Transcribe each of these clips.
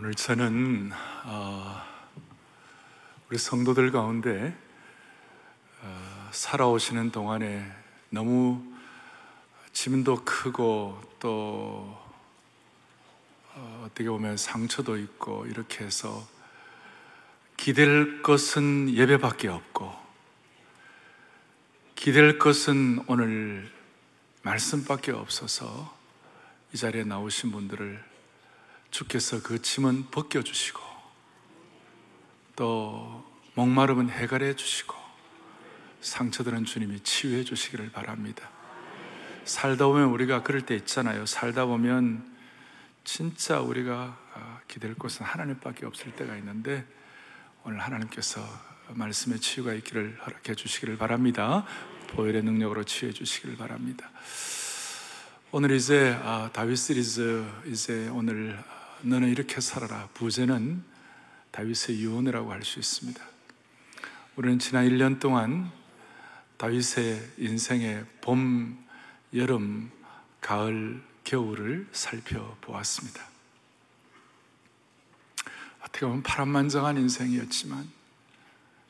오늘 저는 어, 우리 성도들 가운데 어, 살아오시는 동안에 너무 짐도 크고 또 어, 어떻게 보면 상처도 있고 이렇게 해서 기댈 것은 예배밖에 없고 기댈 것은 오늘 말씀밖에 없어서 이 자리에 나오신 분들을 주께서 그 짐은 벗겨주시고 또 목마름은 해결해 주시고 상처들은 주님이 치유해 주시기를 바랍니다. 살다 보면 우리가 그럴 때 있잖아요. 살다 보면 진짜 우리가 아, 기댈 곳은 하나님밖에 없을 때가 있는데 오늘 하나님께서 말씀의 치유가 있기를 허락해 주시기를 바랍니다. 보혈의 능력으로 치유해 주시기를 바랍니다. 오늘 이제 아, 다윗 시리즈 이제 오늘 너는 이렇게 살아라. 부제는 다윗의 유언이라고 할 수 있습니다. 우리는 지난 1년 동안 다윗의 인생의 봄, 여름, 가을, 겨울을 살펴보았습니다. 어떻게 보면 파란만장한 인생이었지만,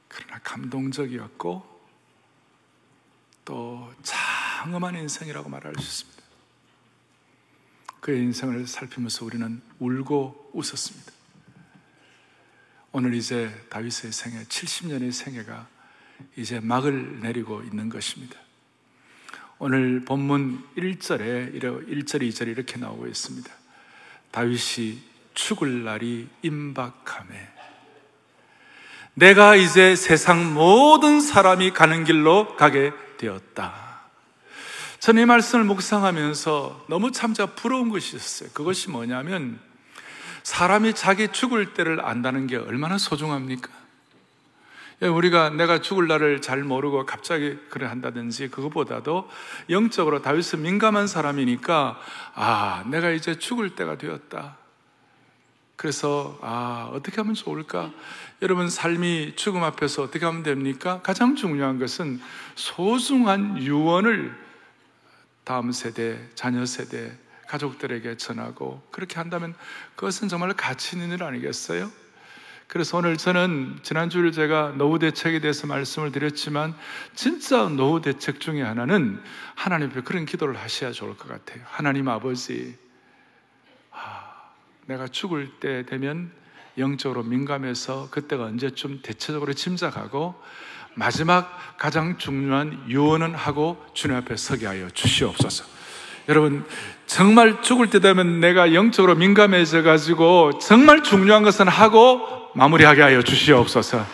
그러나 감동적이었고, 또 장엄한 인생이라고 말할 수 있습니다. 그의 인생을 살피면서 우리는 울고 웃었습니다. 오늘 이제 다윗의 생애, 70년의 생애가 이제 막을 내리고 있는 것입니다. 오늘 본문 1절에 1절, 2절이 이렇게 나오고 있습니다. 다윗이 죽을 날이 임박함에 내가 이제 세상 모든 사람이 가는 길로 가게 되었다. 저는 이 말씀을 묵상하면서 너무 참자 부러운 것이 있었어요. 그것이 뭐냐면 사람이 자기 죽을 때를 안다는 게 얼마나 소중합니까? 예, 우리가 내가 죽을 날을 잘 모르고 갑자기 그래 한다든지 그것보다도 영적으로 다윗은 민감한 사람이니까 아, 내가 이제 죽을 때가 되었다. 그래서 아, 어떻게 하면 좋을까? 여러분 삶이 죽음 앞에서 어떻게 하면 됩니까? 가장 중요한 것은 소중한 유언을 다음 세대, 자녀 세대, 가족들에게 전하고 그렇게 한다면 그것은 정말 가치 있는 일 아니겠어요? 그래서 오늘 저는 지난주를 제가 노후 대책에 대해서 말씀을 드렸지만 진짜 노후 대책 중에 하나는 하나님 앞에 그런 기도를 하셔야 좋을 것 같아요. 하나님 아버지, 아, 내가 죽을 때 되면 영적으로 민감해서 그때가 언제쯤 대체적으로 짐작하고 마지막 가장 중요한 유언은 하고 주님 앞에 서게 하여 주시옵소서. 여러분, 정말 죽을 때 되면 내가 영적으로 민감해져 가지고 정말 중요한 것은 하고 마무리하게 하여 주시옵소서.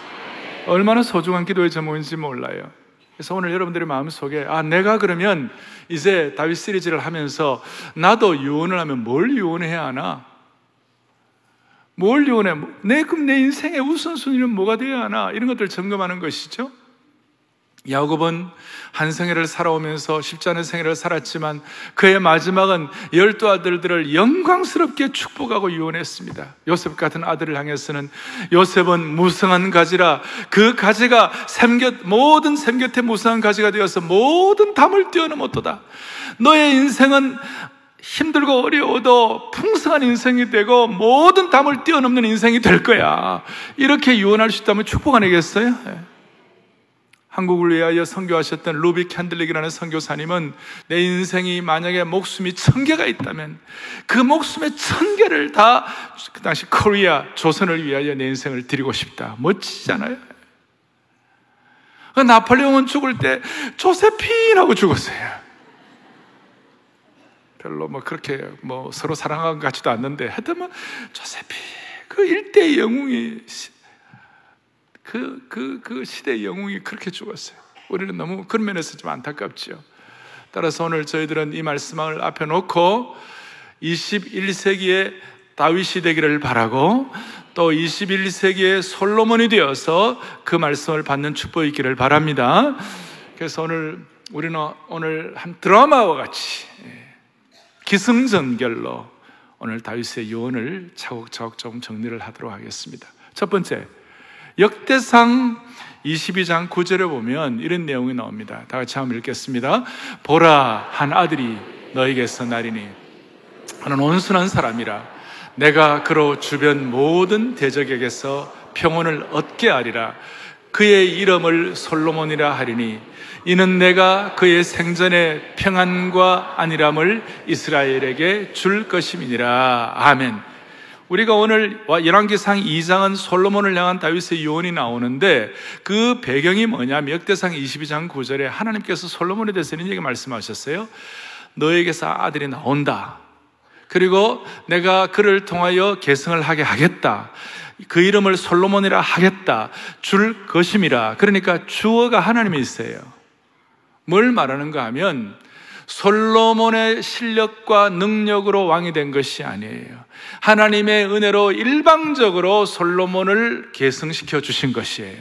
얼마나 소중한 기도의 제목인지 몰라요. 그래서 오늘 여러분들의 마음속에 아 내가 그러면 이제 다윗 시리즈를 하면서 나도 유언을 하면 뭘 유언해야 하나? 뭘 요원해? 내, 그럼 내 인생의 우선순위는 뭐가 되어야 하나? 이런 것들 점검하는 것이죠. 야곱은 한 생애를 살아오면서 쉽지 않은 생애를 살았지만 그의 마지막은 열두 아들들을 영광스럽게 축복하고 유언했습니다. 요셉 같은 아들을 향해서는 요셉은 무성한 가지라 그 가지가 샘곁, 모든 샘곁에 무성한 가지가 되어서 모든 담을 뛰어넘었도다. 너의 인생은 힘들고 어려워도 풍성한 인생이 되고 모든 담을 뛰어넘는 인생이 될 거야. 이렇게 유언할 수 있다면 축복 아니겠어요? 네. 한국을 위하여 선교하셨던 루비 켄드릭이라는 선교사님은 내 인생이 만약에 목숨이 천 개가 있다면 그 목숨의 천 개를 다 그 당시 코리아 조선을 위하여 내 인생을 드리고 싶다. 멋지잖아요. 그 나폴레옹은 죽을 때 조세핀 하고 죽었어요. 별로 뭐 그렇게 뭐 서로 사랑한 것 같지도 않는데 하여튼 뭐 조세피 그 일대의 영웅이 그, 그, 그 시대의 영웅이 그렇게 죽었어요. 우리는 너무 그런 면에서 좀 안타깝지요. 따라서 오늘 저희들은 이 말씀을 앞에 놓고 21세기의 다윗이 되기를 바라고 또 21세기의 솔로몬이 되어서 그 말씀을 받는 축복이 있기를 바랍니다. 그래서 오늘 우리는 오늘 한 드라마와 같이 기승전결로 오늘 다윗의 유언을 차곡차곡 좀 정리를 하도록 하겠습니다. 첫 번째, 역대상 22장 9절에 보면 이런 내용이 나옵니다. 다 같이 한번 읽겠습니다. 보라, 한 아들이 너에게서 나리니. 하는 온순한 사람이라. 내가 그로 주변 모든 대적에게서 평온을 얻게 하리라. 그의 이름을 솔로몬이라 하리니 이는 내가 그의 생전에 평안과 안일함을 이스라엘에게 줄 것임이니라. 아멘. 우리가 오늘 열왕기상 2장은 솔로몬을 향한 다윗의 유언이 나오는데 그 배경이 뭐냐? 역대상 22장 9절에 하나님께서 솔로몬에 대해서 이런 얘기 말씀하셨어요. 너에게서 아들이 나온다. 그리고 내가 그를 통하여 계승을 하게 하겠다. 그 이름을 솔로몬이라 하겠다. 줄 것임이라. 그러니까 주어가 하나님이 있어요. 뭘 말하는가 하면 솔로몬의 실력과 능력으로 왕이 된 것이 아니에요. 하나님의 은혜로 일방적으로 솔로몬을 계승시켜 주신 것이에요.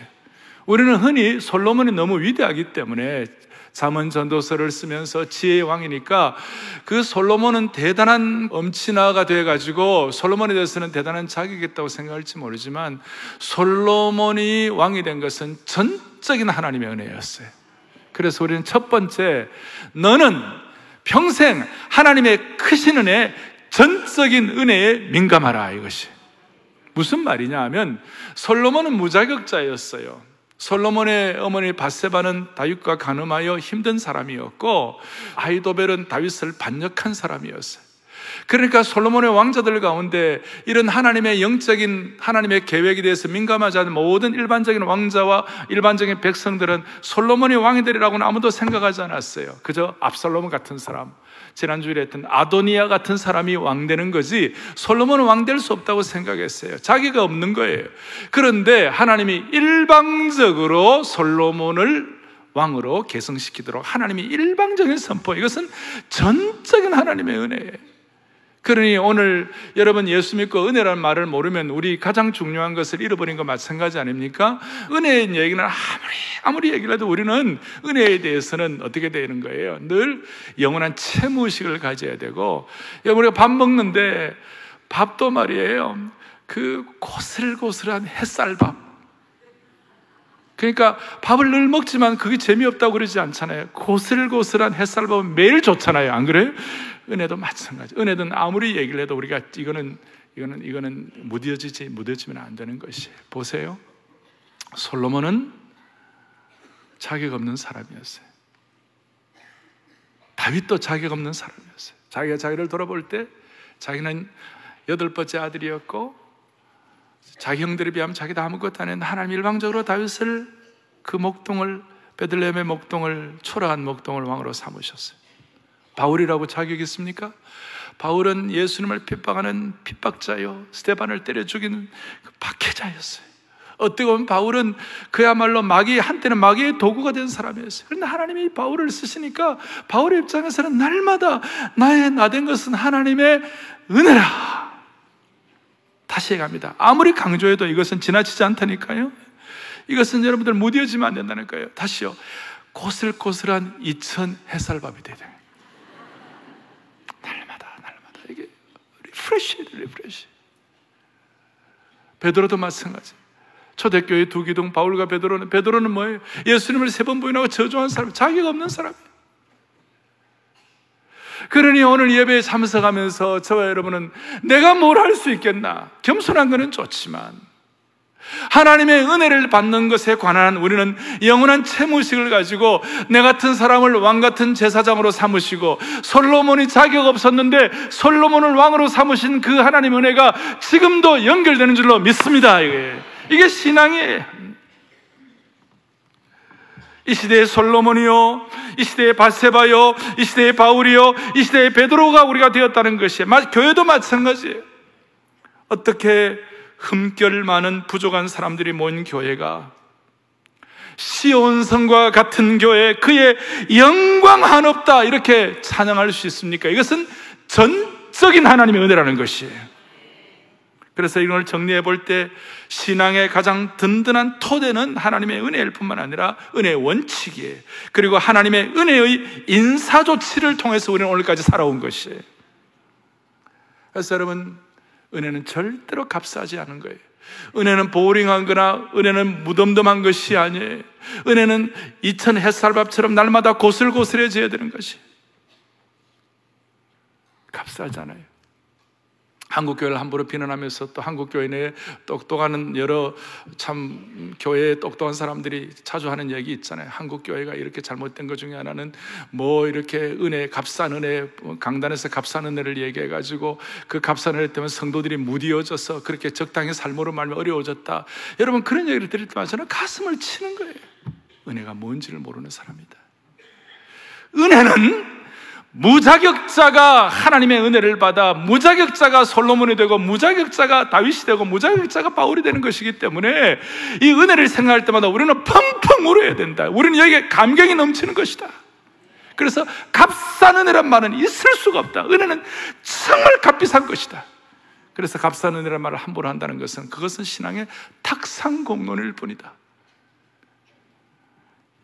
우리는 흔히 솔로몬이 너무 위대하기 때문에 잠언 전도서를 쓰면서 지혜의 왕이니까 그 솔로몬은 대단한 엄친아가 돼 가지고 솔로몬에 대해서는 대단한 자격이 있다고 생각할지 모르지만 솔로몬이 왕이 된 것은 전적인 하나님의 은혜였어요. 그래서 우리는 첫 번째, 너는 평생 하나님의 크신 은혜, 전적인 은혜에 민감하라, 이것이. 무슨 말이냐 하면 솔로몬은 무자격자였어요. 솔로몬의 어머니 바세바는 다윗과 가늠하여 힘든 사람이었고 아이도벨은 다윗을 반역한 사람이었어요. 그러니까 솔로몬의 왕자들 가운데 이런 하나님의 영적인 하나님의 계획에 대해서 민감하지 않은 모든 일반적인 왕자와 일반적인 백성들은 솔로몬이 왕이 되리라고는 아무도 생각하지 않았어요. 그저 압살롬 같은 사람, 지난주에 했던 아도니아 같은 사람이 왕 되는 거지 솔로몬은 왕 될 수 없다고 생각했어요. 자기가 없는 거예요. 그런데 하나님이 일방적으로 솔로몬을 왕으로 계승시키도록 하나님이 일방적인 선포, 이것은 전적인 하나님의 은혜예요. 그러니 오늘 여러분 예수 믿고 은혜라는 말을 모르면 우리 가장 중요한 것을 잃어버린 것 마찬가지 아닙니까? 은혜의 얘기는 아무리, 아무리 얘기를 해도 우리는 은혜에 대해서는 어떻게 되는 거예요? 늘 영원한 채무의식을 가져야 되고, 우리가 밥 먹는데 밥도 말이에요. 그 고슬고슬한 햇살밥. 그러니까 밥을 늘 먹지만 그게 재미없다고 그러지 않잖아요. 고슬고슬한 햇살밥은 매일 좋잖아요. 안 그래요? 은혜도 마찬가지. 은혜든 아무리 얘기를 해도 우리가 이거는 이거는 이거는 무뎌지지 무뎌지면 안 되는 것이. 보세요. 솔로몬은 자격 없는 사람이었어요. 다윗도 자격 없는 사람이었어요. 자기가 자기를 돌아볼 때 자기는 여덟 번째 아들이었고 자기 형들에 비하면 자기도 아무것도 안 했는데 하나님 일방적으로 다윗을 그 목동을 베들레헴의 목동을 초라한 목동을 왕으로 삼으셨어요. 바울이라고 자격 있습니까? 바울은 예수님을 핍박하는 핍박자요. 스테반을 때려 죽이는 그 박해자였어요. 어떻게 보면 바울은 그야말로 마귀, 한때는 마귀의 도구가 된 사람이었어요. 그런데 하나님이 바울을 쓰시니까 바울의 입장에서는 날마다 나의 나 된 것은 하나님의 은혜라. 다시 얘기합니다. 아무리 강조해도 이것은 지나치지 않다니까요. 이것은 여러분들 무뎌지면 안 된다니까요. 다시요. 고슬고슬한 이천 햇살밥이 되야 돼요. Refresh, refresh. 베드로도 마찬가지. 초대교회 두 기둥 바울과 베드로는 베드로는 뭐예요? 예수님을 세 번 부인하고 저주한 사람, 자격 없는 사람이에요. 그러니 오늘 예배에 참석하면서 저와 여러분은 내가 뭘 할 수 있겠나? 겸손한 것은 좋지만 하나님의 은혜를 받는 것에 관한 우리는 영원한 채무 의식을 가지고 내 같은 사람을 왕 같은 제사장으로 삼으시고 솔로몬이 자격 없었는데 솔로몬을 왕으로 삼으신 그 하나님 은혜가 지금도 연결되는 줄로 믿습니다. 이게, 이게 신앙이에요. 이 시대의 솔로몬이요, 이 시대의 바세바요, 이 시대의 바울이요, 이 시대의 베드로가 우리가 되었다는 것이에요. 교회도 마찬가지예요. 어떻게 흠결 많은 부족한 사람들이 모인 교회가 시온성과 같은 교회 그의 영광 한없다 이렇게 찬양할 수 있습니까? 이것은 전적인 하나님의 은혜라는 것이에요. 그래서 이걸 정리해 볼 때 신앙의 가장 든든한 토대는 하나님의 은혜일 뿐만 아니라 은혜의 원칙이에요. 그리고 하나님의 은혜의 인사조치를 통해서 우리는 오늘까지 살아온 것이에요. 그래서 여러분 은혜는 절대로 값싸지 않은 거예요. 은혜는 보링한 거나 은혜는 무덤덤한 것이 아니에요. 은혜는 이천 햇살밥처럼 날마다 고슬고슬해져야 되는 것이. 값싸잖아요. 한국 교회를 함부로 비난하면서 또 한국 교회 내에 똑똑한 여러 참 교회에 똑똑한 사람들이 자주 하는 얘기 있잖아요. 한국 교회가 이렇게 잘못된 것 중에 하나는 뭐 이렇게 은혜 값싼 은혜 강단에서 값싼 은혜를 얘기해 가지고 그 값싼 은혜 때문에 성도들이 무디어져서 그렇게 적당히 삶으로 말면 어려워졌다. 여러분 그런 얘기를 들을 때마다 저는 가슴을 치는 거예요. 은혜가 뭔지를 모르는 사람이다. 은혜는 무자격자가 하나님의 은혜를 받아 무자격자가 솔로몬이 되고 무자격자가 다윗이 되고 무자격자가 바울이 되는 것이기 때문에 이 은혜를 생각할 때마다 우리는 펑펑 울어야 된다. 우리는 여기에 감격이 넘치는 것이다. 그래서 값싼 은혜란 말은 있을 수가 없다. 은혜는 정말 값비싼 것이다. 그래서 값싼 은혜란 말을 함부로 한다는 것은 그것은 신앙의 탁상 공론일 뿐이다.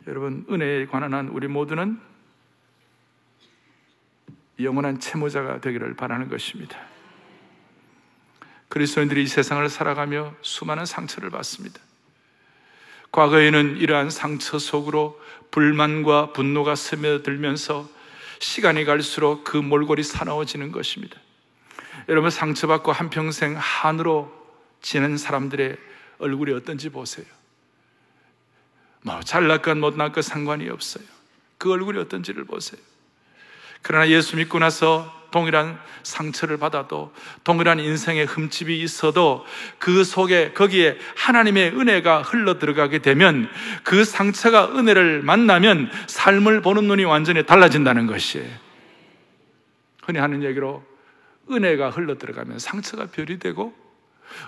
여러분 은혜에 관한 한 우리 모두는 영원한 채무자가 되기를 바라는 것입니다. 그리스도인들이 이 세상을 살아가며 수많은 상처를 받습니다. 과거에는 이러한 상처 속으로 불만과 분노가 스며들면서 시간이 갈수록 그 몰골이 사나워지는 것입니다. 여러분 상처받고 한평생 한으로 지는 사람들의 얼굴이 어떤지 보세요. 뭐 잘났건 못났건 상관이 없어요. 그 얼굴이 어떤지를 보세요. 그러나 예수 믿고 나서 동일한 상처를 받아도 동일한 인생의 흠집이 있어도 그 속에 거기에 하나님의 은혜가 흘러 들어가게 되면 그 상처가 은혜를 만나면 삶을 보는 눈이 완전히 달라진다는 것이에요. 흔히 하는 얘기로 은혜가 흘러 들어가면 상처가 별이 되고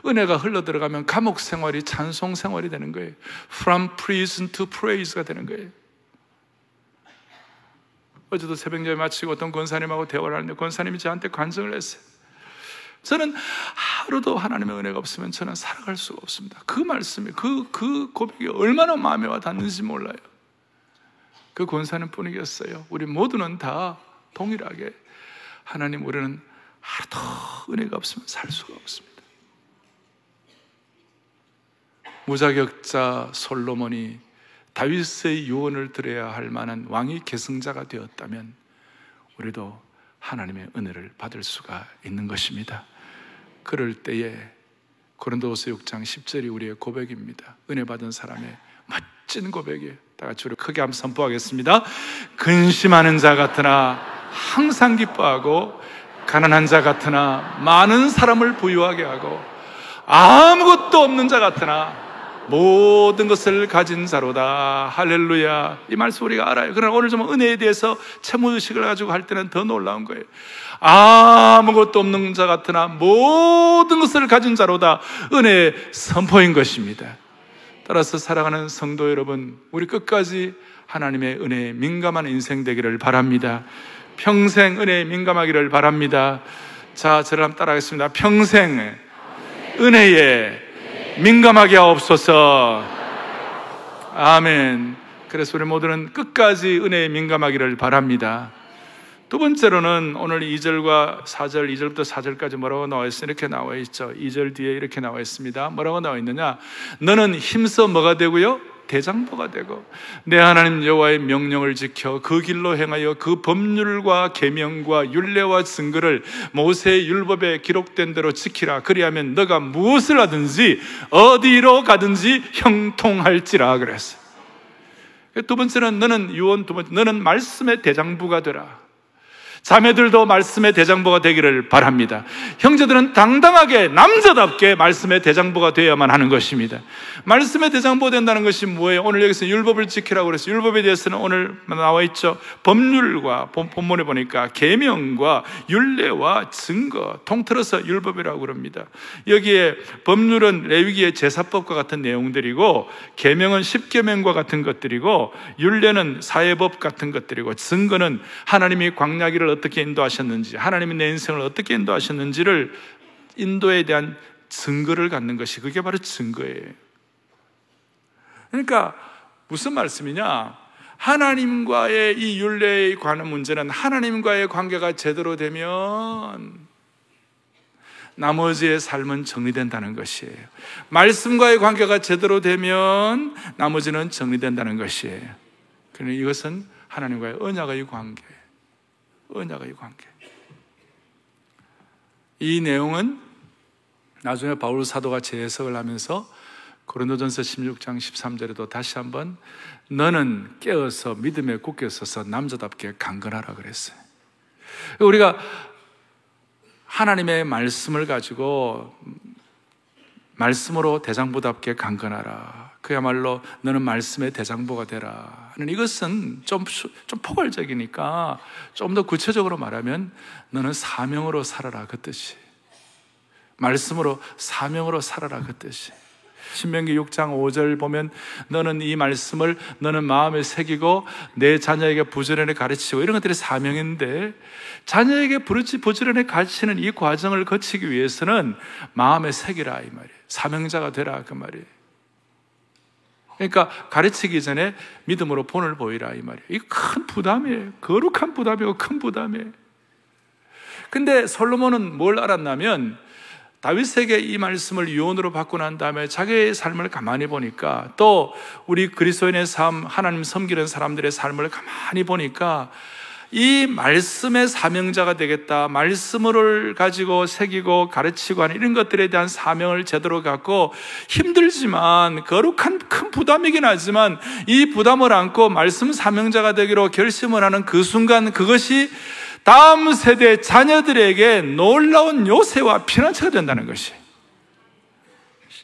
은혜가 흘러 들어가면 감옥 생활이 찬송 생활이 되는 거예요. From prison to praise가 되는 거예요. 어제도 새벽 예배 마치고 어떤 권사님하고 대화를 하는데 권사님이 저한테 관정을 했어요. 저는 하루도 하나님의 은혜가 없으면 저는 살아갈 수가 없습니다. 그 말씀이, 그, 그 고백이 얼마나 마음에 와 닿는지 몰라요. 그 권사님 뿐이겠어요. 우리 모두는 다 동일하게 하나님 우리는 하루도 은혜가 없으면 살 수가 없습니다. 무자격자 솔로몬이 다윗의 유언을 들어야 할 만한 왕이 계승자가 되었다면 우리도 하나님의 은혜를 받을 수가 있는 것입니다. 그럴 때에 고린도서 6장 10절이 우리의 고백입니다. 은혜 받은 사람의 멋진 고백이에요. 다 같이 우리 크게 한번 선포하겠습니다. 근심하는 자 같으나 항상 기뻐하고 가난한 자 같으나 많은 사람을 부유하게 하고 아무것도 없는 자 같으나 모든 것을 가진 자로다. 할렐루야. 이 말씀 우리가 알아요. 그러나 오늘 좀 은혜에 대해서 채무의식을 가지고 할 때는 더 놀라운 거예요. 아무것도 없는 자 같으나 모든 것을 가진 자로다. 은혜의 선포인 것입니다. 따라서 사랑하는 성도 여러분, 우리 끝까지 하나님의 은혜에 민감한 인생 되기를 바랍니다. 평생 은혜에 민감하기를 바랍니다. 자, 저를 한번 따라하겠습니다. 평생 은혜에 민감하게 하옵소서. 아멘. 그래서 우리 모두는 끝까지 은혜에 민감하기를 바랍니다. 두 번째로는 오늘 2절과 4절, 2절부터 4절까지 뭐라고 나와 있어? 이렇게 나와 있죠. 2절 뒤에 이렇게 나와 있습니다. 뭐라고 나와 있느냐? 너는 힘써 뭐가 되고요? 대장부가 되고 내 하나님 여호와의 명령을 지켜 그 길로 행하여 그 법률과 계명과 율례와 증거를 모세의 율법에 기록된 대로 지키라 그리하면 너가 무엇을 하든지 어디로 가든지 형통할지라 그랬어요. 두 번째는 너는 유언 두 번째 너는 말씀의 대장부가 되라. 자매들도 말씀의 대장부가 되기를 바랍니다. 형제들은 당당하게 남자답게 말씀의 대장부가 되어야만 하는 것입니다. 말씀의 대장부가 된다는 것이 뭐예요? 오늘 여기서 율법을 지키라고 그랬어요. 율법에 대해서는 오늘 나와 있죠. 법률과 본문에 보니까 계명과 율례와 증거 통틀어서 율법이라고 그럽니다. 여기에 법률은 레위기의 제사법과 같은 내용들이고 계명은 십계명과 같은 것들이고 율례는 사회법 같은 것들이고 증거는 하나님이 광야기를 어떻게 인도하셨는지, 하나님이 내 인생을 어떻게 인도하셨는지를 인도에 대한 증거를 갖는 것이 그게 바로 증거예요. 그러니까 무슨 말씀이냐? 하나님과의 이 윤례에 관한 문제는 하나님과의 관계가 제대로 되면 나머지의 삶은 정리된다는 것이에요. 말씀과의 관계가 제대로 되면 나머지는 정리된다는 것이에요. 그러니 이것은 하나님과의 언약의 관계. 언약의 관계. 이 내용은 나중에 바울 사도가 재해석을 하면서 고린도전서 16장 13절에도 다시 한번 너는 깨어서 믿음에 굳게 서서 남자답게 강건하라 그랬어요. 우리가 하나님의 말씀을 가지고 말씀으로 대장부답게 강건하라. 그야말로 너는 말씀의 대장부가 되라. 이것은 좀, 좀 포괄적이니까 좀 더 구체적으로 말하면 너는 사명으로 살아라. 그 뜻이. 말씀으로 사명으로 살아라. 그 뜻이. 신명기 6장 5절 보면 너는 이 말씀을 너는 마음에 새기고 내 자녀에게 부지런히 가르치고 이런 것들이 사명인데 자녀에게 부지런히 가르치는 이 과정을 거치기 위해서는 마음에 새기라 이 말이에요. 사명자가 되라 그 말이에요. 그러니까 가르치기 전에 믿음으로 본을 보이라 이 말이에요. 이큰 부담이에요. 거룩한 부담이고 큰 부담이에요. 근데 솔로몬은 뭘 알았냐면 다윗에게 이 말씀을 유언으로 받고 난 다음에 자기의 삶을 가만히 보니까 또 우리 그리스도인의 삶, 하나님 섬기는 사람들의 삶을 가만히 보니까 이 말씀의 사명자가 되겠다. 말씀을 가지고 새기고 가르치고 하는 이런 것들에 대한 사명을 제대로 갖고 힘들지만 거룩한 큰 부담이긴 하지만 이 부담을 안고 말씀 사명자가 되기로 결심을 하는 그 순간 그것이 다음 세대 자녀들에게 놀라운 요새와 피난처가 된다는 것이.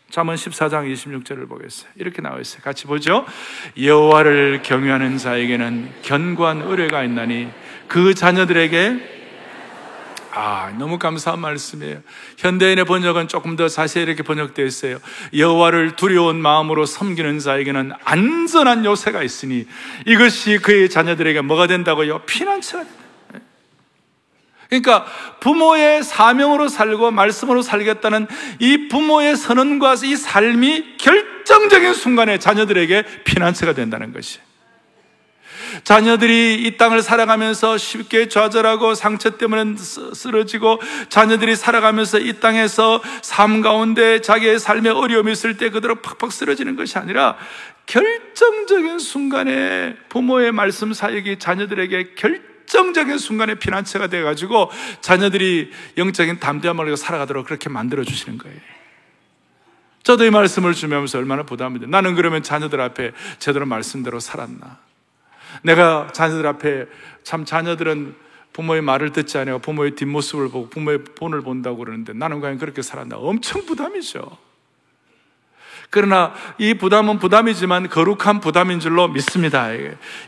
잠언 14장 26절을 보겠어요. 이렇게 나와 있어요. 같이 보죠. 여호와를 경외하는 자에게는 견고한 의뢰가 있나니 그 자녀들에게 아, 너무 감사한 말씀이에요. 현대인의 번역은 조금 더 자세히 이렇게 번역되어 있어요. 여호와를 두려운 마음으로 섬기는 자에게는 안전한 요새가 있으니 이것이 그의 자녀들에게 뭐가 된다고요? 피난처가 된다. 그러니까 부모의 사명으로 살고 말씀으로 살겠다는 이 부모의 선언과 이 삶이 결정적인 순간에 자녀들에게 피난처가 된다는 것이. 자녀들이 이 땅을 살아가면서 쉽게 좌절하고 상처 때문에 쓰러지고 자녀들이 살아가면서 이 땅에서 삶 가운데 자기의 삶에 어려움이 있을 때 그대로 팍팍 쓰러지는 것이 아니라 결정적인 순간에 부모의 말씀 사역이 자녀들에게 결 결정적인 순간에 피난처가 돼가지고 자녀들이 영적인 담대함을 살아가도록 그렇게 만들어 주시는 거예요. 저도 이 말씀을 주면서 얼마나 부담이 돼. 나는 그러면 자녀들 앞에 제대로 말씀대로 살았나? 내가 자녀들 앞에 참 자녀들은 부모의 말을 듣지 않아요. 부모의 뒷모습을 보고 부모의 본을 본다고 그러는데 나는 과연 그렇게 살았나? 엄청 부담이죠. 그러나 이 부담은 부담이지만 거룩한 부담인 줄로 믿습니다.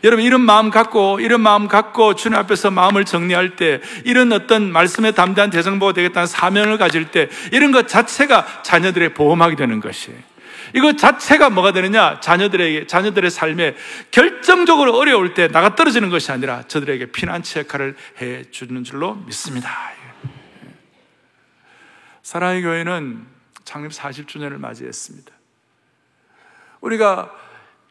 여러분 이런 마음 갖고 이런 마음 갖고 주님 앞에서 마음을 정리할 때 이런 어떤 말씀에 담대한 대정보가 되겠다는 사명을 가질 때 이런 것 자체가 자녀들의 보험하게 되는 것이에요. 이거 자체가 뭐가 되느냐? 자녀들에게, 자녀들의 삶에 결정적으로 어려울 때 나가 떨어지는 것이 아니라 저들에게 피난처 역할을 해 주는 줄로 믿습니다. 사랑의 교회는 창립 40주년을 맞이했습니다. 우리가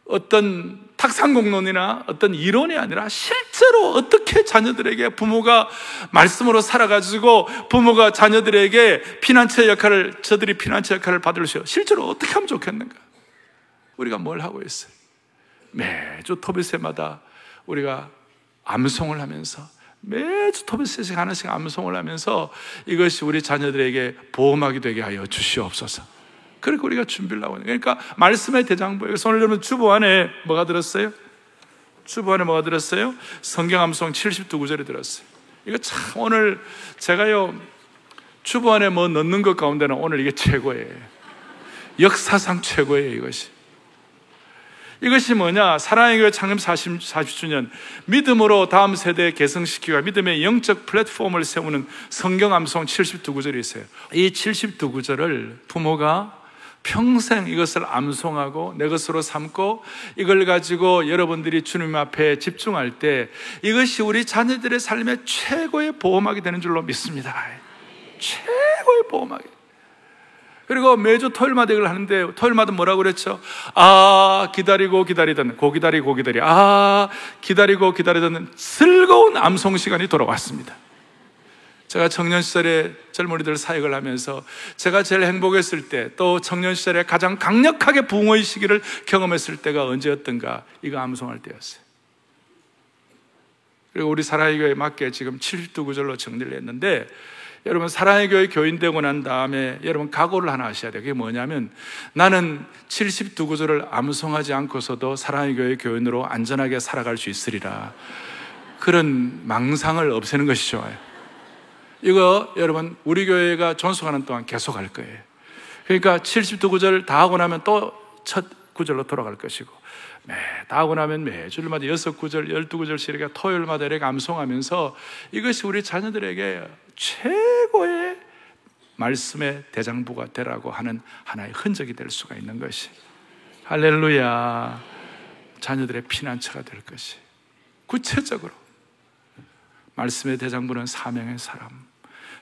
어떤 탁상공론이나 어떤 이론이 아니라 실제로 어떻게 자녀들에게 부모가 말씀으로 살아가지고 부모가 자녀들에게 피난처 역할을, 저들이 피난처 역할을 수, 실제로 어떻게 하면 좋겠는가? 우리가 뭘 하고 있어요? 매주 토비세마다 우리가 암송을 하면서 매주 토비세씩 하나씩 암송을 하면서 이것이 우리 자녀들에게 보험하게 되게 하여 주시옵소서. 그렇게 우리가 준비를 하고 있는 그러니까 말씀의 대장부에 오늘 여러분 주보 안에 뭐가 들었어요? 주보 안에 뭐가 들었어요? 성경 암송 72구절이 들었어요. 이거 참 오늘 제가요 주보 안에 뭐 넣는 것 가운데는 오늘 이게 최고예요. 역사상 최고예요 이것이. 이것이 뭐냐? 사랑의 교회 창립 40, 40주년 믿음으로 다음 세대에 개성시키고 믿음의 영적 플랫폼을 세우는 성경 암송 72구절이 있어요. 이 72구절을 부모가 평생 이것을 암송하고 내 것으로 삼고 이걸 가지고 여러분들이 주님 앞에 집중할 때 이것이 우리 자녀들의 삶의 최고의 보험하게 되는 줄로 믿습니다. 최고의 보험하게. 그리고 매주 토요일마다 이걸 하는데 토요일마다 뭐라고 그랬죠? 아 기다리고 기다리던 고 기다리 고 기다리 아 기다리고 기다리던 즐거운 암송 시간이 돌아왔습니다. 제가 청년 시절에 젊은이들 사역을 하면서 제가 제일 행복했을 때 또 청년 시절에 가장 강력하게 부모의 시기를 경험했을 때가 언제였던가 이거 암송할 때였어요. 그리고 우리 사랑의 교회에 맞게 지금 70두 구절로 정리를 했는데 여러분 사랑의 교회 교인 되고 난 다음에 여러분 각오를 하나 하셔야 돼요. 그게 뭐냐면 나는 72구절을 암송하지 않고서도 사랑의 교회 교인으로 안전하게 살아갈 수 있으리라. 그런 망상을 없애는 것이 좋아요. 이거 여러분 우리 교회가 존속하는 동안 계속 할 거예요. 그러니까 72구절 다 하고 나면 또 첫 구절로 돌아갈 것이고 매, 다 하고 나면 매주일마다 여섯 구절, 열두 구절씩 이렇게 토요일마다 이렇게 암송하면서 이것이 우리 자녀들에게 최고의 말씀의 대장부가 되라고 하는 하나의 흔적이 될 수가 있는 것이. 할렐루야. 자녀들의 피난처가 될 것이. 구체적으로. 말씀의 대장부는 사명의 사람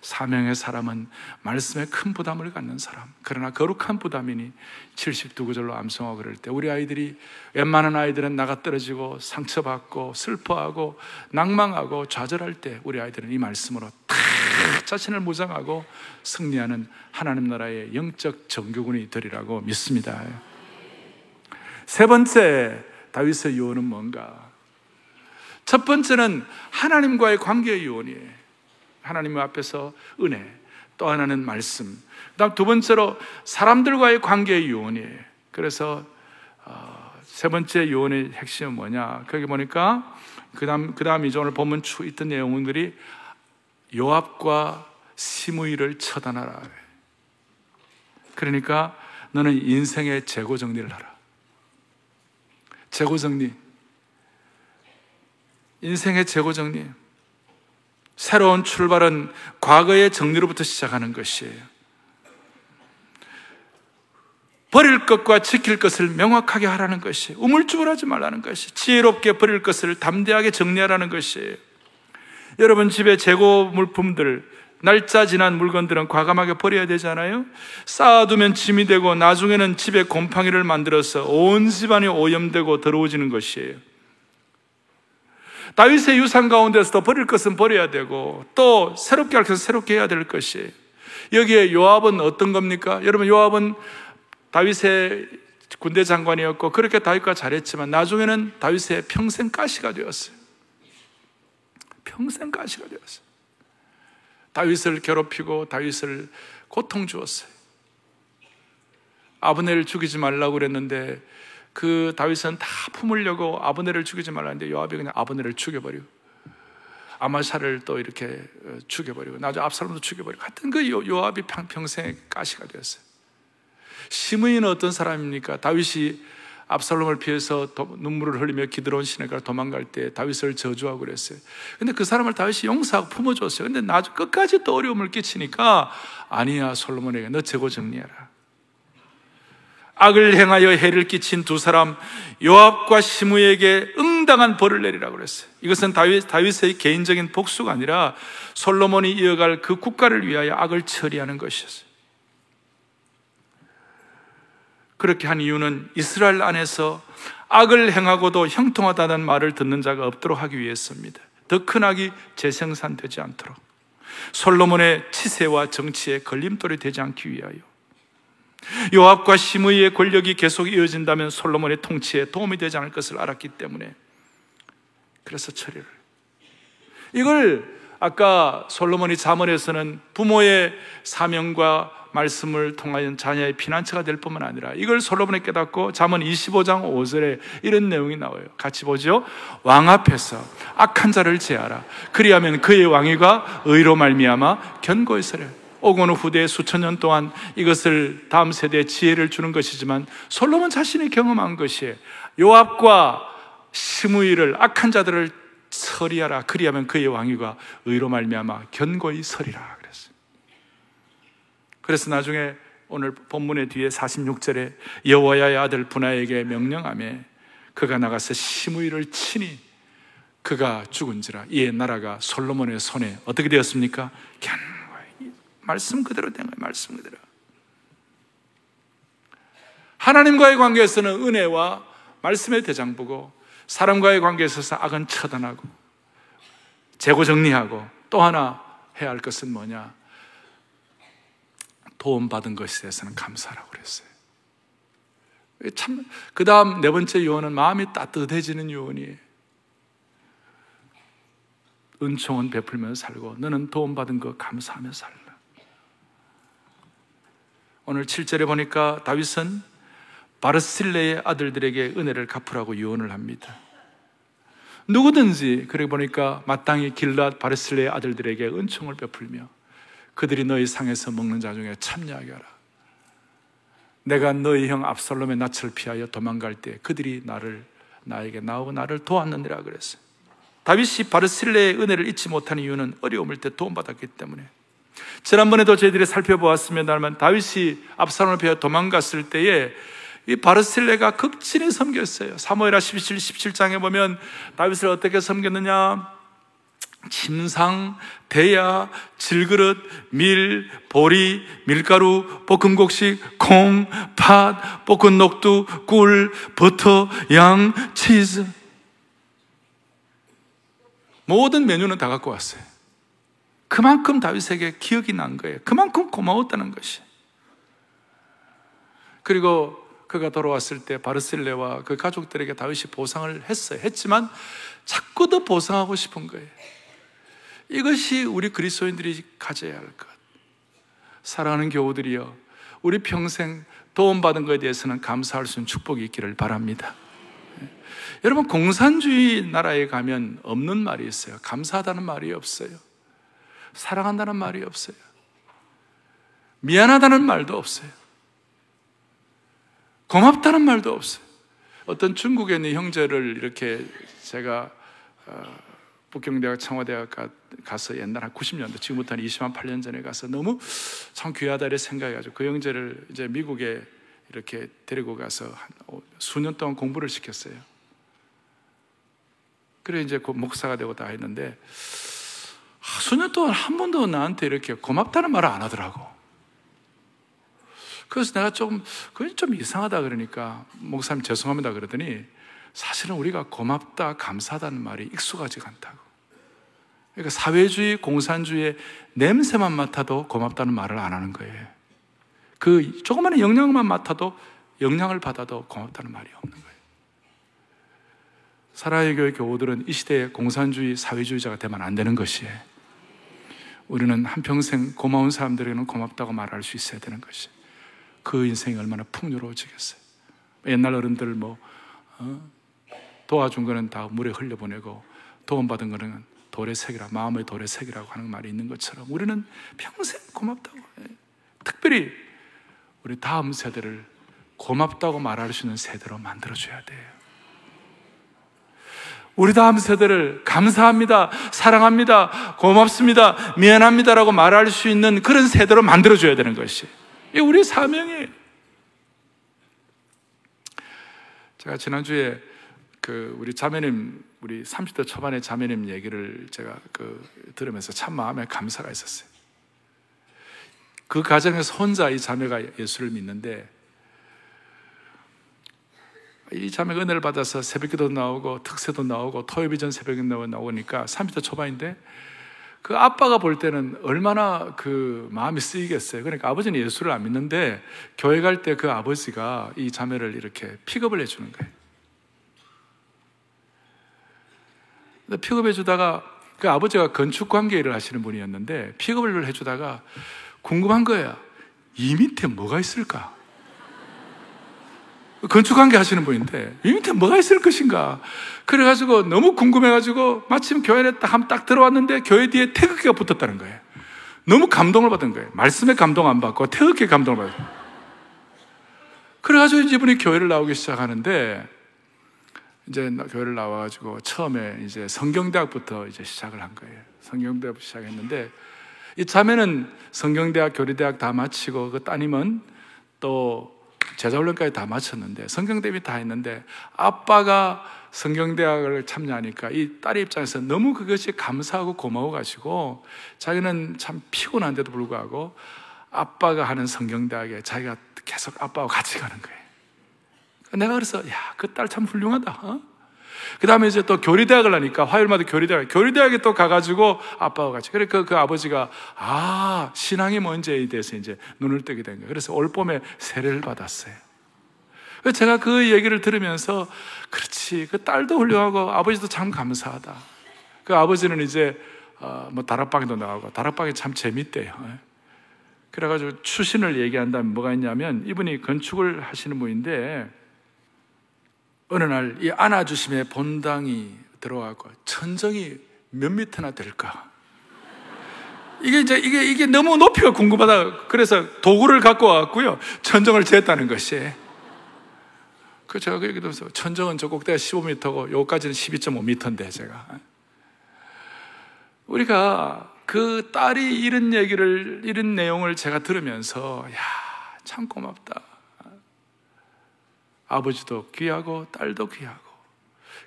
사명의 사람은 말씀에 큰 부담을 갖는 사람. 그러나 거룩한 부담이니 72구절로 암송하고 그럴 때 우리 아이들이 웬만한 아이들은 나가 떨어지고 상처받고 슬퍼하고 낭망하고 좌절할 때 우리 아이들은 이 말씀으로 다 자신을 무장하고 승리하는 하나님 나라의 영적 정교군이 되리라고 믿습니다. 세 번째 다윗의 유언은 뭔가? 첫 번째는 하나님과의 관계의 유언이에요. 하나님 앞에서 은혜, 또 하나는 말씀. 그다음 두 번째로 사람들과의 관계의 요원이에요. 그래서 어, 세 번째 요원의 핵심은 뭐냐? 거기 보니까 그다음 그다음 이제 오늘 본문 추 있던 내용들이 요압과 시므이를 처단하라. 그러니까 너는 인생의 재고 정리를 하라. 재고 정리. 인생의 재고 정리. 새로운 출발은 과거의 정리로부터 시작하는 것이에요. 버릴 것과 지킬 것을 명확하게 하라는 것이 우물쭈물하지 말라는 것이 지혜롭게 버릴 것을 담대하게 정리하라는 것이에요. 여러분 집에 재고 물품들 날짜 지난 물건들은 과감하게 버려야 되잖아요. 쌓아두면 짐이 되고 나중에는 집에 곰팡이를 만들어서 온 집안이 오염되고 더러워지는 것이에요. 다윗의 유산 가운데서도 버릴 것은 버려야 되고 또 새롭게 할 것은 새롭게 해야 될 것이 여기에 요압은 어떤 겁니까? 여러분 요압은 다윗의 군대 장관이었고 그렇게 다윗과 잘했지만 나중에는 다윗의 평생 가시가 되었어요. 평생 가시가 되었어요. 다윗을 괴롭히고 다윗을 고통 주었어요. 아브넬을 죽이지 말라고 그랬는데 그 다윗은 다 품으려고 아브네를 죽이지 말라는데 요압이 그냥 아브네를 죽여버리고 아마샤를 또 이렇게 어, 죽여버리고 나중에 압살롬도 죽여버리고 하여튼 그 요압이 평생 가시가 되었어요. 시므이는 어떤 사람입니까? 다윗이 압살롬을 피해서 눈물을 흘리며 기드론 시내가 도망갈 때 다윗을 저주하고 그랬어요. 근데 그 사람을 다윗이 용서하고 품어줬어요. 근데 나중 끝까지 또 어려움을 끼치니까 아니야 솔로몬에게 너 재고 정리해라. 악을 행하여 해를 끼친 두 사람 요압과 시므에게 응당한 벌을 내리라고 그랬어요. 이것은 다윗, 다윗의 개인적인 복수가 아니라 솔로몬이 이어갈 그 국가를 위하여 악을 처리하는 것이었어요. 그렇게 한 이유는 이스라엘 안에서 악을 행하고도 형통하다는 말을 듣는 자가 없도록 하기 위해서입니다. 더 큰 악이 재생산되지 않도록 솔로몬의 치세와 정치에 걸림돌이 되지 않기 위하여 요압과 시므이의 권력이 계속 이어진다면 솔로몬의 통치에 도움이 되지 않을 것을 알았기 때문에 그래서 처리를 이걸 아까 솔로몬이 자문에서는 부모의 사명과 말씀을 통하여 자녀의 피난처가 될 뿐만 아니라 이걸 솔로몬이 깨닫고 자문 25장 5절에 이런 내용이 나와요. 같이 보죠. 왕 앞에서 악한 자를 제하라. 그리하면 그의 왕위가 의로 말미암아 견고히 서려. 오고는 후대에 수천 년 동안 이것을 다음 세대에 지혜를 주는 것이지만 솔로몬 자신이 경험한 것이 요압과 스무이를 악한 자들을 서리하라 그리하면 그의 왕위가 의로 말미암아 견고히 서리라 그랬어요. 그래서 나중에 오늘 본문의 뒤에 46절에 여호야의 아들 분하에게 명령하며 그가 나가서 시므이를 치니 그가 죽은지라 이에 나라가 솔로몬의 손에 어떻게 되었습니까? 견 말씀 그대로 된 거예요. 말씀 그대로. 하나님과의 관계에서는 은혜와 말씀의 대장부고 사람과의 관계에 있어서 악은 처단하고 재고 정리하고 또 하나 해야 할 것은 뭐냐? 도움받은 것에 대해서는 감사라고 그랬어요. 참, 그 다음 네 번째 요원은 마음이 따뜻해지는 요원이에요. 은총은 베풀면서 살고 너는 도움받은 거 감사하며 살라. 오늘 7절에 보니까 다윗은 바르실레의 아들들에게 은혜를 갚으라고 유언을 합니다. 누구든지 그래 보니까 마땅히 길랏 바르실레의 아들들에게 은총을 베풀며 그들이 너희 상에서 먹는 자 중에 참여하게 하라. 내가 너희 형 압살롬의 낯을 피하여 도망갈 때 그들이 나를 나에게 나오고 나를 도왔느니라 그랬어요. 다윗이 바르실레의 은혜를 잊지 못하는 이유는 어려움을 때 도움받았기 때문에 지난번에도 저희들이 살펴보았습니다만 다윗이 압살롬을 피하여 도망갔을 때에 이 바르실레가 극진히 섬겼어요. 사무엘하 17, 17장에 보면 다윗을 어떻게 섬겼느냐? 침상, 대야, 질그릇, 밀, 보리, 밀가루, 볶음곡식, 콩, 팥, 볶은 녹두, 꿀, 버터, 양, 치즈. 모든 메뉴는 다 갖고 왔어요. 그만큼 다윗에게 기억이 난 거예요. 그만큼 고마웠다는 것이. 그리고 그가 돌아왔을 때 바르셀레와 그 가족들에게 다윗이 보상을 했어요. 했지만 자꾸 더 보상하고 싶은 거예요. 이것이 우리 그리스도인들이 가져야 할 것. 사랑하는 교우들이여, 우리 평생 도움받은 것에 대해서는 감사할 수 있는 축복이 있기를 바랍니다. 여러분, 공산주의 나라에 가면 없는 말이 있어요. 감사하다는 말이 없어요. 사랑한다는 말이 없어요. 미안하다는 말도 없어요. 고맙다는 말도 없어요. 어떤 중국에 있는 형제를 이렇게 제가 어, 북경대학 청와대학 가서 옛날 한 90년대 지금부터 한 20만 8년 전에 가서 너무 참 귀하다 이 생각해가지고 그 형제를 이제 미국에 이렇게 데리고 가서 한 수년 동안 공부를 시켰어요. 그래 이제 그 목사가 되고 다 했는데 아, 수년 동안 한 번도 나한테 이렇게 고맙다는 말을 안 하더라고. 그래서 내가 좀, 그건 좀 이상하다 그러니까, 목사님 죄송합니다 그러더니, 사실은 우리가 고맙다, 감사하다는 말이 익숙하지가 않다고. 그러니까 사회주의, 공산주의의 냄새만 맡아도 고맙다는 말을 안 하는 거예요. 그 조그마한 영향만 맡아도 영향을 받아도 고맙다는 말이 없는 거예요. 사랑의 교회 교우들은 이 시대의 공산주의, 사회주의자가 되면 안 되는 것이에요. 우리는 한평생 고마운 사람들에게는 고맙다고 말할 수 있어야 되는 것이에요. 그 인생이 얼마나 풍요로워지겠어요. 옛날 어른들 뭐 어? 도와준 거는 다 물에 흘려보내고 도움받은 거는 돌의 색이라 마음의 돌의 색이라고 하는 말이 있는 것처럼 우리는 평생 고맙다고 해. 특별히 우리 다음 세대를 고맙다고 말할 수 있는 세대로 만들어줘야 돼요. 우리 다음 세대를 감사합니다, 사랑합니다, 고맙습니다, 미안합니다라고 말할 수 있는 그런 세대로 만들어줘야 되는 것이 이 우리 사명이에요. 제가 지난주에 그 우리 자매님, 우리 30대 초반의 자매님 얘기를 제가 그 들으면서 참 마음에 감사가 있었어요. 그 가정에서 혼자 이 자매가 예수를 믿는데 이 자매가 은혜를 받아서 새벽기도 나오고 특세도 나오고 토요비전 새벽에 나오니까 30대 초반인데 그 아빠가 볼 때는 얼마나 그 마음이 쓰이겠어요. 그러니까 아버지는 예수를 안 믿는데 교회 갈 때 그 아버지가 이 자매를 이렇게 픽업을 해주는 거예요. 픽업해 주다가 그 아버지가 건축 관계 일을 하시는 분이었는데 픽업을 해주다가 궁금한 거야. 이 밑에 뭐가 있을까? 건축관계 하시는 분인데 이 밑에 뭐가 있을 것인가? 그래가지고 너무 궁금해가지고 마침 교회에 딱한딱 들어왔는데 교회 뒤에 태극기가 붙었다는 거예요. 너무 감동을 받은 거예요. 말씀에 감동 안 받고 태극기에 감동을 받아요. 그래가지고 이분이 교회를 나오기 시작하는데 이제 교회를 나와가지고 처음에 이제 성경대학부터 이제 시작을 한 거예요. 성경대학부터 시작했는데 이 자매는 성경대학, 교리대학 다 마치고 그 따님은 또 제자 훈련까지 다 마쳤는데 성경 대비 다 했는데 아빠가 성경 대학을 참여하니까 이 딸의 입장에서 너무 그것이 감사하고 고마워가지고 자기는 참 피곤한데도 불구하고 아빠가 하는 성경 대학에 자기가 계속 아빠와 같이 가는 거예요. 내가 그래서 야 그 딸 참 훌륭하다. 어? 그 다음에 이제 또 교리대학을 하니까 화요일마다 교리대학, 교리대학에 또 가가지고 아빠와 같이. 그래, 그, 그 아버지가, 아, 신앙이 뭔지에 대해서 이제 눈을 뜨게 된 거예요. 그래서 올 봄에 세례를 받았어요. 제가 그 얘기를 들으면서, 그렇지, 그 딸도 훌륭하고 아버지도 참 감사하다. 그 아버지는 이제 어, 뭐 다락방에도 나가고 다락방이 참 재밌대요. 예. 그래가지고 추신을 얘기한다면 뭐가 있냐면 이분이 건축을 하시는 분인데 어느 날 이 안아주심의 본당이 들어가고 천정이 몇 미터나 될까? 이게 이제 이게 이게 너무 높이가 궁금하다. 그래서 도구를 갖고 왔고요. 천정을 쟀다는 것이. 그 제가 그 얘기도 했어요. 천정은 저 꼭대가 15m고 요까지는 12.5m인데 제가 우리가 그 딸이 이런 얘기를 이런 내용을 제가 들으면서 야 참 고맙다. 아버지도 귀하고 딸도 귀하고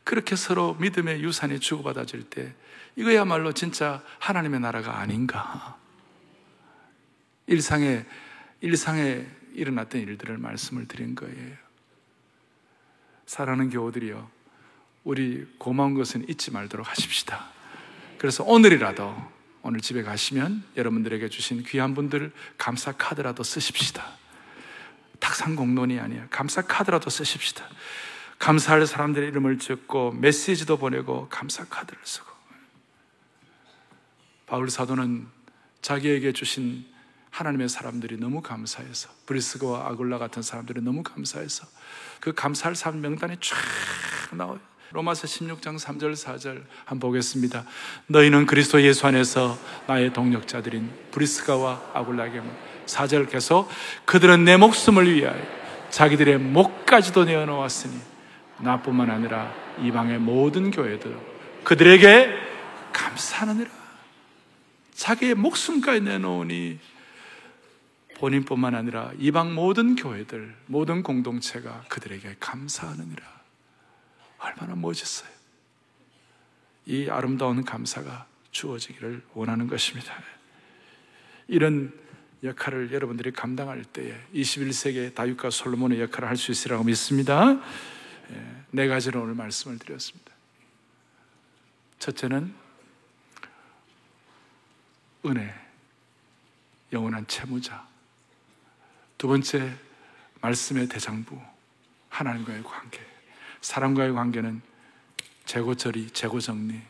그렇게 서로 믿음의 유산이 주고받아질 때 이거야말로 진짜 하나님의 나라가 아닌가. 일상에, 일상에 일어났던 일들을 말씀을 드린 거예요. 사랑하는 교우들이요. 우리 고마운 것은 잊지 말도록 하십시다. 그래서 오늘이라도 오늘 집에 가시면 여러분들에게 주신 귀한 분들 감사 카드라도 쓰십시다. 탁상 공론이 아니야. 감사 카드라도 쓰십시다. 감사할 사람들의 이름을 적고 메시지도 보내고 감사 카드를 쓰고 바울 사도는 자기에게 주신 하나님의 사람들이 너무 감사해서 브리스가와 아굴라 같은 사람들이 너무 감사해서 그 감사할 사람 명단이 쫙 나와요. 로마서 16장 3절 4절 한번 보겠습니다. 너희는 그리스도 예수 안에서 나의 동력자들인 브리스가와 아굴라에게 4절 계속 그들은 내 목숨을 위하여 자기들의 목까지도 내어놓았으니 나뿐만 아니라 이방의 모든 교회들 그들에게 감사하느니라. 자기의 목숨까지 내놓으니 본인뿐만 아니라 이방 모든 교회들, 모든 공동체가 그들에게 감사하느니라. 얼마나 멋있어요. 이 아름다운 감사가 주어지기를 원하는 것입니다. 이런 역할을 여러분들이 감당할 때에 21세기의 다윗과 솔로몬의 역할을 할 수 있으리라고 믿습니다. 예, 네 가지로 오늘 말씀을 드렸습니다. 첫째는 은혜, 영원한 채무자. 두 번째, 말씀의 대장부, 하나님과의 관계. 사람과의 관계는 재고처리, 재고정리.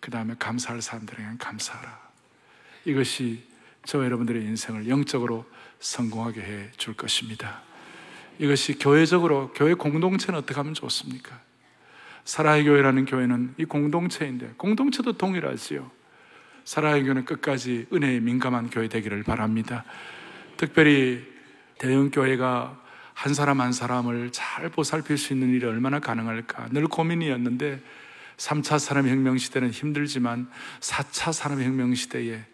그 다음에 감사할 사람들에게 감사하라. 이것이 저 여러분들의 인생을 영적으로 성공하게 해 줄 것입니다. 이것이 교회적으로, 교회 공동체는 어떻게 하면 좋습니까? 사라의 교회라는 교회는 이 공동체인데, 공동체도 동일하지요. 사랑의 교회는 끝까지 은혜에 민감한 교회 되기를 바랍니다. 특별히 대형 교회가 한 사람 한 사람을 잘 보살필 수 있는 일이 얼마나 가능할까 늘 고민이었는데 3차 산업혁명 시대는 힘들지만 4차 산업혁명 시대에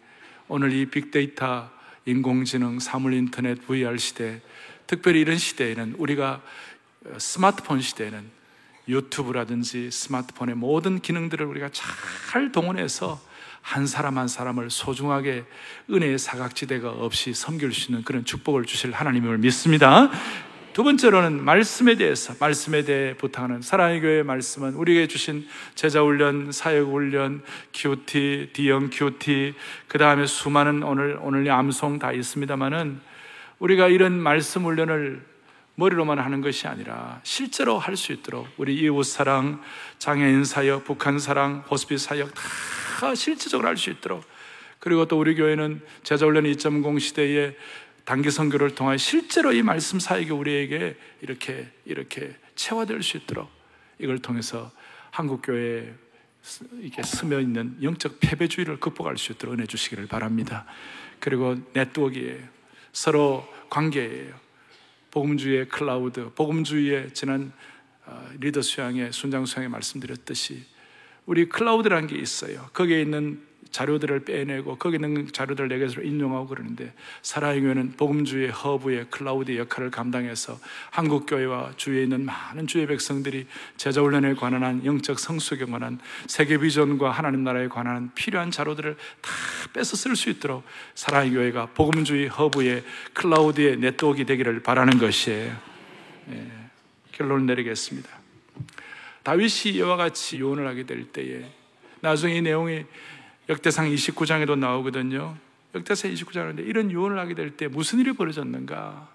오늘 이 빅데이터, 인공지능, 사물인터넷, VR 시대 특별히 이런 시대에는 우리가 스마트폰 시대에는 유튜브라든지 스마트폰의 모든 기능들을 우리가 잘 동원해서 한 사람 한 사람을 소중하게 은혜의 사각지대가 없이 섬길 수 있는 그런 축복을 주실 하나님을 믿습니다. 두 번째로는 말씀에 대해서 말씀에 대해 부탁하는 사랑의 교회의 말씀은 우리에게 주신 제자 훈련, 사역 훈련, QT, D형 QT, 그 다음에 수많은 오늘 오늘 암송 다 있습니다만은 우리가 이런 말씀 훈련을 머리로만 하는 것이 아니라 실제로 할 수 있도록 우리 이웃 사랑, 장애인 사역, 북한 사랑, 호스피스 사역 다 실질적으로 할 수 있도록. 그리고 또 우리 교회는 제자 훈련 2.0 시대에 단기 선교를 통해 실제로 이 말씀 사역이 우리에게 이렇게 이렇게 체화될 수 있도록 이걸 통해서 한국 교회에 이게 스며 있는 영적 패배주의를 극복할 수 있도록 은혜 주시기를 바랍니다. 그리고 네트워크예요. 서로 관계예요. 복음주의의 클라우드, 복음주의의 지난 어, 리더 수양의 순장 수양에 말씀드렸듯이 우리 cloud라는 게 있어요. 거기에 있는 자료들을 빼내고 거기 있는 자료들을 내게서 인용하고 그러는데 사랑의 교회는 복음주의 허브의 클라우드 역할을 감당해서 한국 교회와 주위에 있는 많은 주의 백성들이 제자 훈련에 관한 한 영적 성숙에 관한 세계 비전과 하나님 나라에 관한 필요한 자료들을 다 뺏어 쓸수 있도록 사랑의 교회가 복음주의 허브의 클라우드의 네트워크가 되기를 바라는 것이에요. 예, 결론을 내리겠습니다. 다윗이 이와 같이 유언을 하게 될 때에 나중에 이 내용이 역대상 29장에도 나오거든요. 역대상 29장인데 이런 유언을 하게 될 때 무슨 일이 벌어졌는가?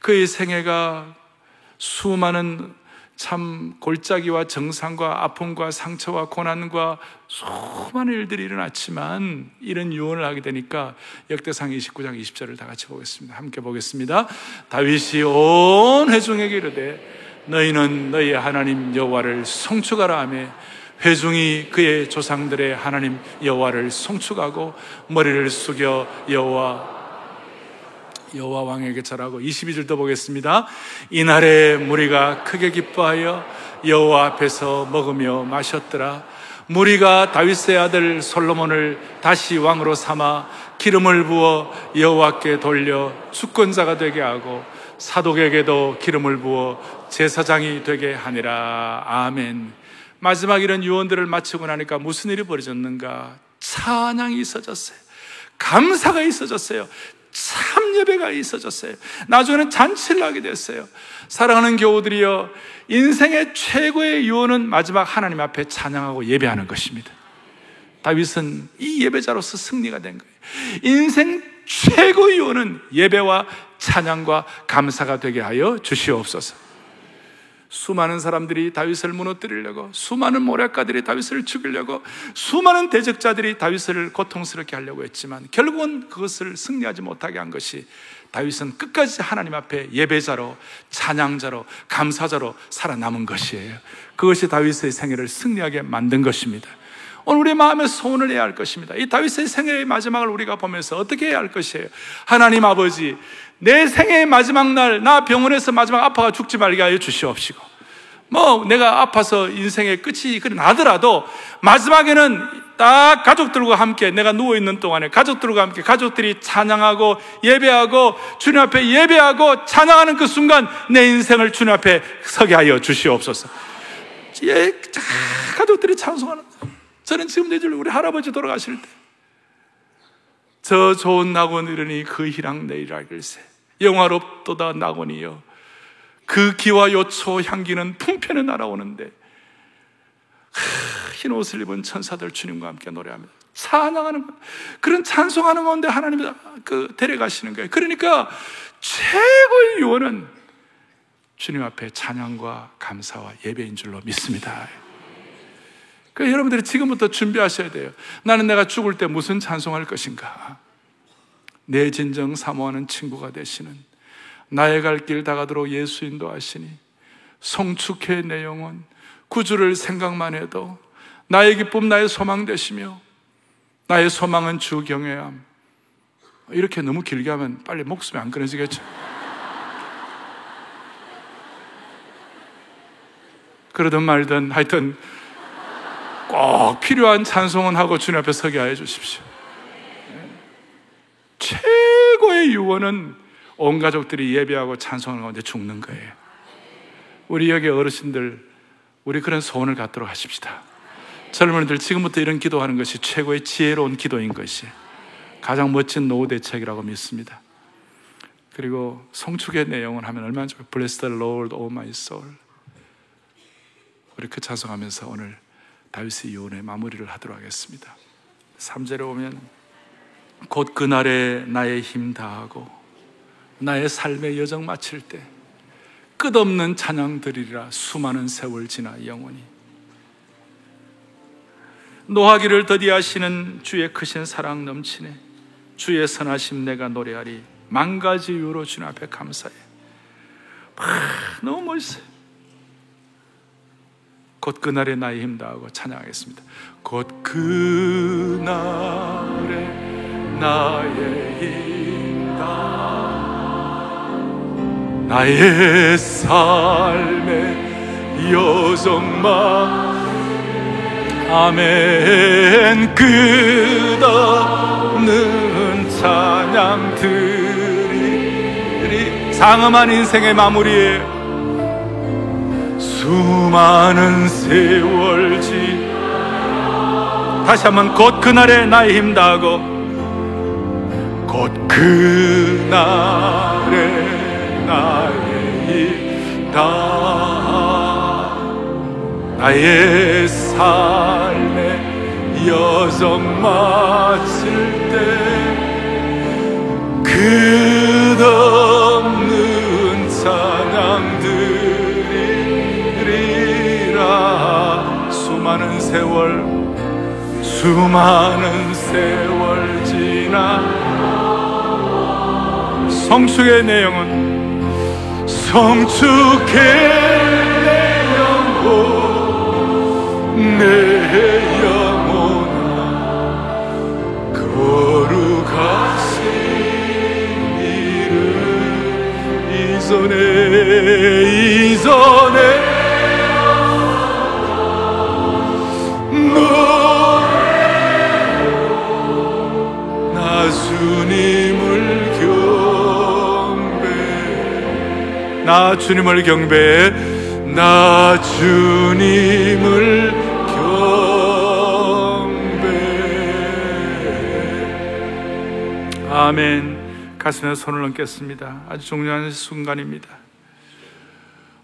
그의 생애가 수많은 참 골짜기와 정상과 아픔과 상처와 고난과 수많은 일들이 일어났지만 이런 유언을 하게 되니까 역대상 29장 20절을 다 같이 보겠습니다. 함께 보겠습니다. 다윗이 온 회중에게 이르되 너희는 너희의 하나님 여호와를 송축하라 하며 회중이 그의 조상들의 하나님 여호와를 송축하고 머리를 숙여 여호와 여호와 왕에게 절하고 22절도 보겠습니다. 이날에 무리가 크게 기뻐하여 여호와 앞에서 먹으며 마셨더라. 무리가 다윗의 아들 솔로몬을 다시 왕으로 삼아 기름을 부어 여호와께 돌려 주권자가 되게 하고 사독에게도 기름을 부어 제사장이 되게 하니라. 아멘. 마지막 이런 유언들을 마치고 나니까 무슨 일이 벌어졌는가? 찬양이 있어졌어요. 감사가 있어졌어요. 참 예배가 있어졌어요. 나중에는 잔치를 하게 됐어요. 사랑하는 교우들이여, 인생의 최고의 유언은 마지막 하나님 앞에 찬양하고 예배하는 것입니다. 다윗은 이 예배자로서 승리가 된 거예요. 인생 최고의 유언은 예배와 찬양과 감사가 되게 하여 주시옵소서. 수많은 사람들이 다윗을 무너뜨리려고 수많은 모략가들이 다윗을 죽이려고 수많은 대적자들이 다윗을 고통스럽게 하려고 했지만 결국은 그것을 승리하지 못하게 한 것이 다윗은 끝까지 하나님 앞에 예배자로 찬양자로 감사자로 살아남은 것이에요. 그것이 다윗의 생애를 승리하게 만든 것입니다. 오늘 우리 마음에 소원을 해야 할 것입니다. 이 다윗의 생애의 마지막을 우리가 보면서 어떻게 해야 할 것이에요? 하나님 아버지, 내 생애의 마지막 날, 나 병원에서 마지막 아파가 죽지 말게 하여 주시옵시고, 뭐 내가 아파서 인생의 끝이 나더라도 마지막에는 딱 가족들과 함께 내가 누워 있는 동안에 가족들과 함께 가족들이 찬양하고 예배하고 주님 앞에 예배하고 찬양하는 그 순간 내 인생을 주님 앞에 서게 하여 주시옵소서. 예, 가족들이 찬송하는 저는 지금 내줄 우리 할아버지 돌아가실 때 저 좋은 낙원 이르니 그 희랑 글세 영화롭도다 낙원이여 그 기와 요초 향기는 풍편에 날아오는데 흰 옷을 입은 천사들 주님과 함께 노래합니다. 것, 그런 찬송하는 가운데 하나님이 그 데려가시는 거예요. 그러니까 최고의 유언은 주님 앞에 찬양과 감사와 예배인 줄로 믿습니다. 그 여러분들이 지금부터 준비하셔야 돼요. 나는 내가 죽을 때 무슨 찬송할 것인가? 내 진정 사모하는 친구가 되시는 나의 갈 길 다가도록 예수 인도하시니 성축해 내 영혼 구주를 생각만 해도 나의 기쁨 나의 소망 되시며 나의 소망은 주 경외함 이렇게 너무 길게 하면 빨리 목숨이 안 끊어지겠죠 그러든 말든 하여튼 꼭 필요한 찬송은 하고 주님 앞에 서게 하여 주십시오. 최고의 유언은 온 가족들이 예배하고 찬송하는 가운데 죽는 거예요. 우리 여기 어르신들, 우리 그런 소원을 갖도록 하십시다. 젊은이들 지금부터 이런 기도하는 것이 최고의 지혜로운 기도인 것이 가장 멋진 노후 대책이라고 믿습니다. 그리고 성축의 내용을 하면 얼마나 좋아요. Bless the Lord, O my soul. 우리 그 찬송하면서 오늘 다윗의 유언의 마무리를 하도록 하겠습니다. 3절에 오면 곧 그날에 나의 힘 다하고 나의 삶의 여정 마칠 때 끝없는 찬양 드리리라 수많은 세월 지나 영원히. 노하기를 더디하시는 주의 크신 사랑 넘치네. 주의 선하심 내가 노래하리. 만 가지 이유로 주님 앞에 감사해. 아, 너무 멋있어요 곧 그날에 나의 힘 다하고 찬양하겠습니다. 곧 그날에 나의 힘 다하고 나의 삶의 여정만 아멘. 끝없는 찬양 들이 상음한 인생의 마무리에 수많은 세월 지. 다시 한번 곧 그날에 나의 힘 다하고 곧 그날에 나의 힘 다하 나의 삶의 여정 마칠 때 끝없는 찬 세월 수많은 세월 지나. 성축의 내용은 성축의 내 영혼 내 영혼아 거룩하신 이름 이전에 이전에 주님을 경배. 나 주님을 경배. 나 주님을 경배. 아멘. 가슴에 손을 얹겠습니다. 아주 중요한 순간입니다.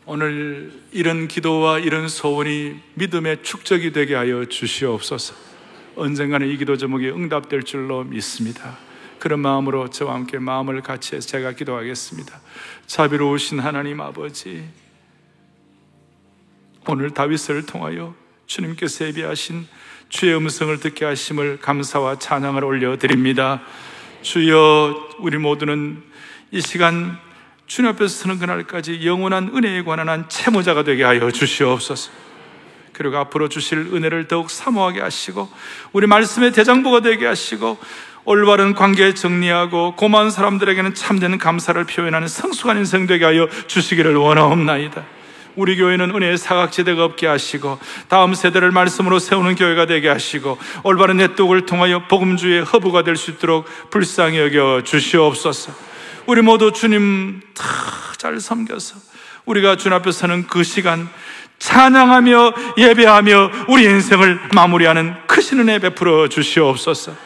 오늘 이런 기도와 이런 소원이 믿음의 축적이 되게 하여 주시옵소서. 언젠가는 이 기도 제목이 응답될 줄로 믿습니다. 그런 마음으로 저와 함께 마음을 같이 해서 제가 기도하겠습니다. 자비로우신 하나님 아버지, 오늘 다윗을 통하여 주님께서 예비하신 주의 음성을 듣게 하심을 감사와 찬양을 올려드립니다. 주여, 우리 모두는 이 시간 주님 앞에서 서는 그날까지 영원한 은혜에 관한 한 채무자가 되게 하여 주시옵소서. 그리고 앞으로 주실 은혜를 더욱 사모하게 하시고 우리 말씀의 대장부가 되게 하시고 올바른 관계 정리하고 고마운 사람들에게는 참된 감사를 표현하는 성숙한 인생 되게 하여 주시기를 원하옵나이다. 우리 교회는 은혜의 사각지대가 없게 하시고 다음 세대를 말씀으로 세우는 교회가 되게 하시고 올바른 넷독을 통하여 복음주의 허브가 될 수 있도록 불쌍히 여겨 주시옵소서. 우리 모두 주님 다 잘 섬겨서 우리가 주님 앞에 서는 그 시간 찬양하며 예배하며 우리 인생을 마무리하는 크신 은혜 베풀어 주시옵소서.